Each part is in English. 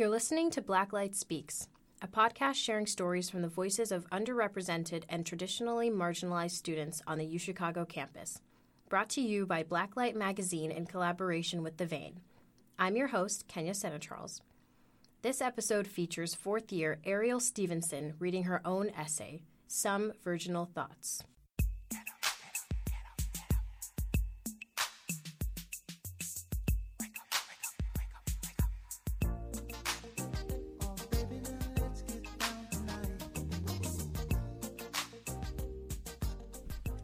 You're listening to Blacklight Speaks, a podcast sharing stories from the voices of underrepresented and traditionally marginalized students on the UChicago campus. Brought to you by Blacklight Magazine in collaboration with The Vein. I'm your host, Kenya Senecharles. This episode features fourth year Ariel Stevenson reading her own essay, Some Virginal Thots.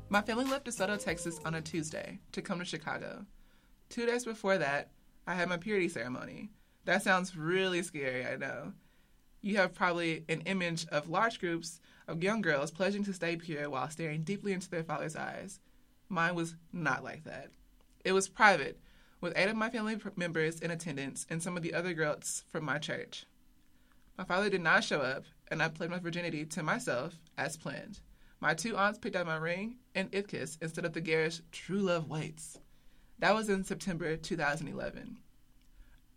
My family left DeSoto, Texas on a Tuesday to come to Chicago. Two days before that, I had my purity ceremony. That sounds really scary, I know. You have probably an image of large groups of young girls pledging to stay pure while staring deeply into their father's eyes. Mine was not like that. It was private, with eight of my family members in attendance and some of the other girls from my church. My father did not show up, and I pledged my virginity to myself as planned. My two aunts picked out my ring and Ipkiss instead of the garish True Love Waits. That was in September 2011.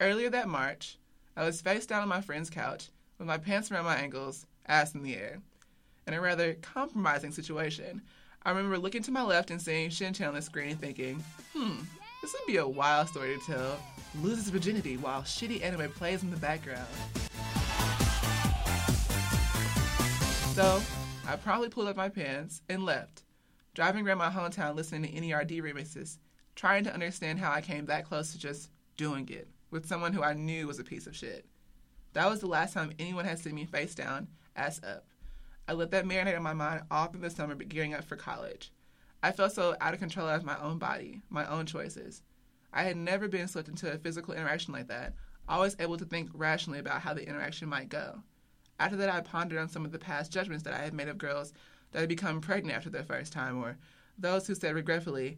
Earlier that March, I was face down on my friend's couch with my pants around my ankles, ass in the air. In a rather compromising situation, I remember looking to my left and seeing Shin Chan on the screen thinking, hmm, this would be a wild story to tell. Loses virginity while shitty anime plays in the background. So, I promptly pulled up my pants and left, driving around my hometown listening to NERD remixes, trying to understand how I came that close to just doing it with someone who I knew was a piece of shit. That was the last time anyone had seen me face down, ass up. I let that marinate in my mind all through the summer, but gearing up for college. I felt so out of control of my own body, my own choices. I had never been slipped into a physical interaction like that, always able to think rationally about how the interaction might go. After that, I pondered on some of the past judgments that I had made of girls that had become pregnant after their first time, or those who said regretfully,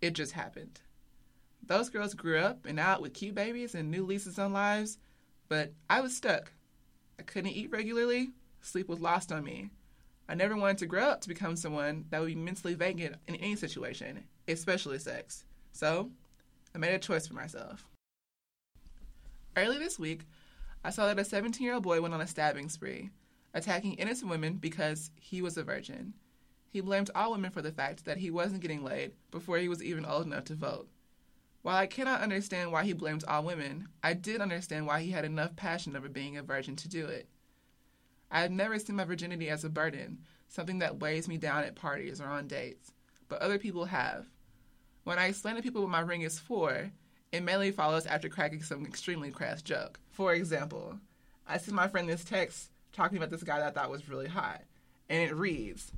it just happened. Those girls grew up and out with cute babies and new leases on lives, but I was stuck. I couldn't eat regularly, sleep was lost on me. I never wanted to grow up to become someone that would be mentally vacant in any situation, especially sex. So, I made a choice for myself. Early this week, I saw that a 17 year old boy went on a stabbing spree, attacking innocent women because he was a virgin. He blamed all women for the fact that he wasn't getting laid before he was even old enough to vote. While I cannot understand why he blamed all women, I did understand why he had enough passion over being a virgin to do it. I have never seen my virginity as a burden, something that weighs me down at parties or on dates, but other people have. When I explain to people what my ring is for, it mainly follows after cracking some extremely crass joke. For example, I sent my friend this text talking about this guy that I thought was really hot, and it reads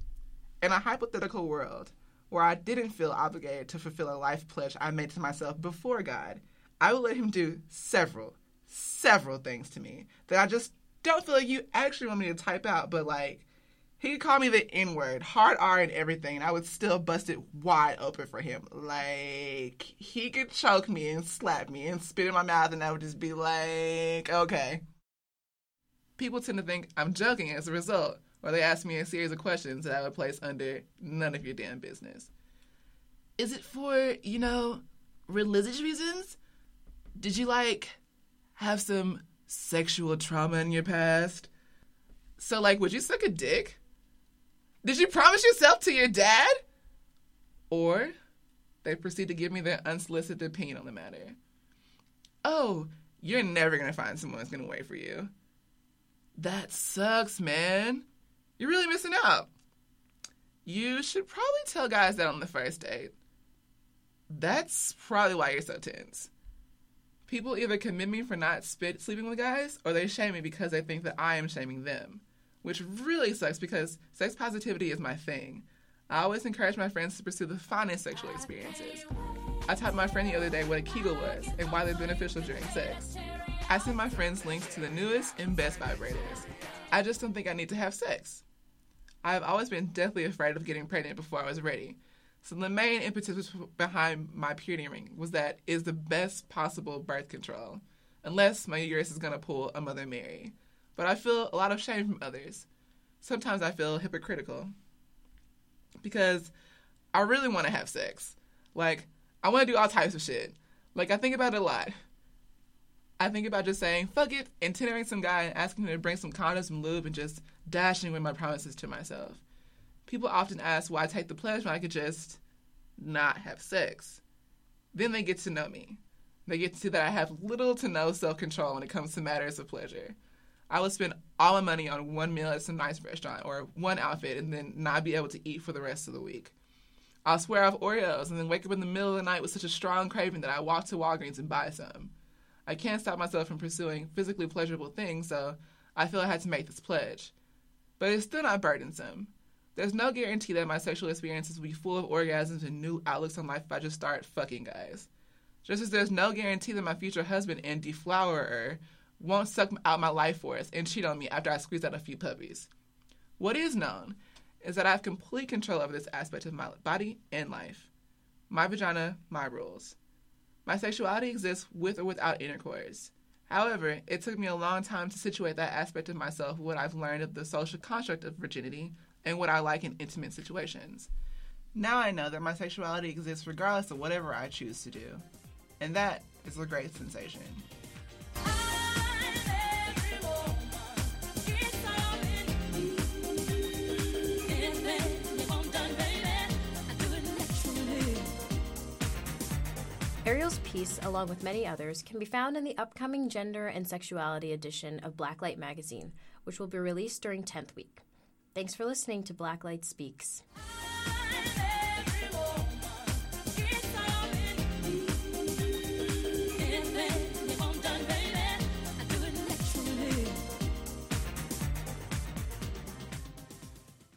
In a hypothetical world where I didn't feel obligated to fulfill a life pledge I made to myself before God, I would let him do several, several things to me that I just don't feel like you actually want me to type out, but like, he could call me the N word, hard R and everything, and I would still bust it wide open for him. Like, he could choke me and slap me and spit in my mouth, and I would just be like, okay. People tend to think I'm joking as a result, or they ask me a series of questions that I would place under none of your damn business. Is it for, you know, religious reasons? Did you, like, have some sexual trauma in your past? So, like, would you suck a dick? Did you promise yourself to your dad? Or they proceed to give me their unsolicited opinion on the matter. Oh, you're never to find someone that's to wait for you. That sucks, man. You're really missing out. You should probably tell guys that on the first date. That's probably why you're so tense. People either commend me for not spit sleeping with guys, or they shame me because they think that I am shaming them which really sucks because sex positivity is my thing. I always encourage my friends to pursue the finest sexual experiences. I taught my friend the other day what a Kegel was and why they're beneficial during sex. I send my friends links to the newest and best vibrators. I just don't think I need to have sex. I've always been deathly afraid of getting pregnant before I was ready. So the main impetus behind my purity ring was that is the best possible birth control, unless my uterus is gonna pull a Mother Mary but I feel a lot of shame from others. Sometimes I feel hypocritical because I really want to have sex. Like, I want to do all types of shit. Like, I think about it a lot. I think about just saying, fuck it, and Tindering some guy and asking him to bring some condoms and lube and just dashing with my promises to myself. People often ask why I take the pledge when I could just not have sex. Then they get to know me. They get to see that I have little to no self control when it comes to matters of pleasure. I would spend all my money on one meal at some nice restaurant or one outfit and then not be able to eat for the rest of the week. I'll swear off Oreos and then wake up in the middle of the night with such a strong craving that I walk to Walgreens and buy some. I can't stop myself from pursuing physically pleasurable things, so I feel I had to make this pledge. But it's still not burdensome. There's no guarantee that my sexual experiences will be full of orgasms and new outlooks on life if I just start fucking guys. Just as there's no guarantee that my future husband and deflowerer won't suck out my life force and cheat on me after I squeeze out a few puppies. What is known is that I have complete control over this aspect of my body and life. My vagina, my rules. My sexuality exists with or without intercourse. However, it took me a long time to situate that aspect of myself what I've learned of the social construct of virginity and what I like in intimate situations. Now I know that my sexuality exists regardless of whatever I choose to do. And that is a great sensation. Ariel's piece, along with many others, can be found in the upcoming Gender and Sexuality edition of Blacklight Magazine, which will be released during 10th week. Thanks for listening to Blacklight Speaks.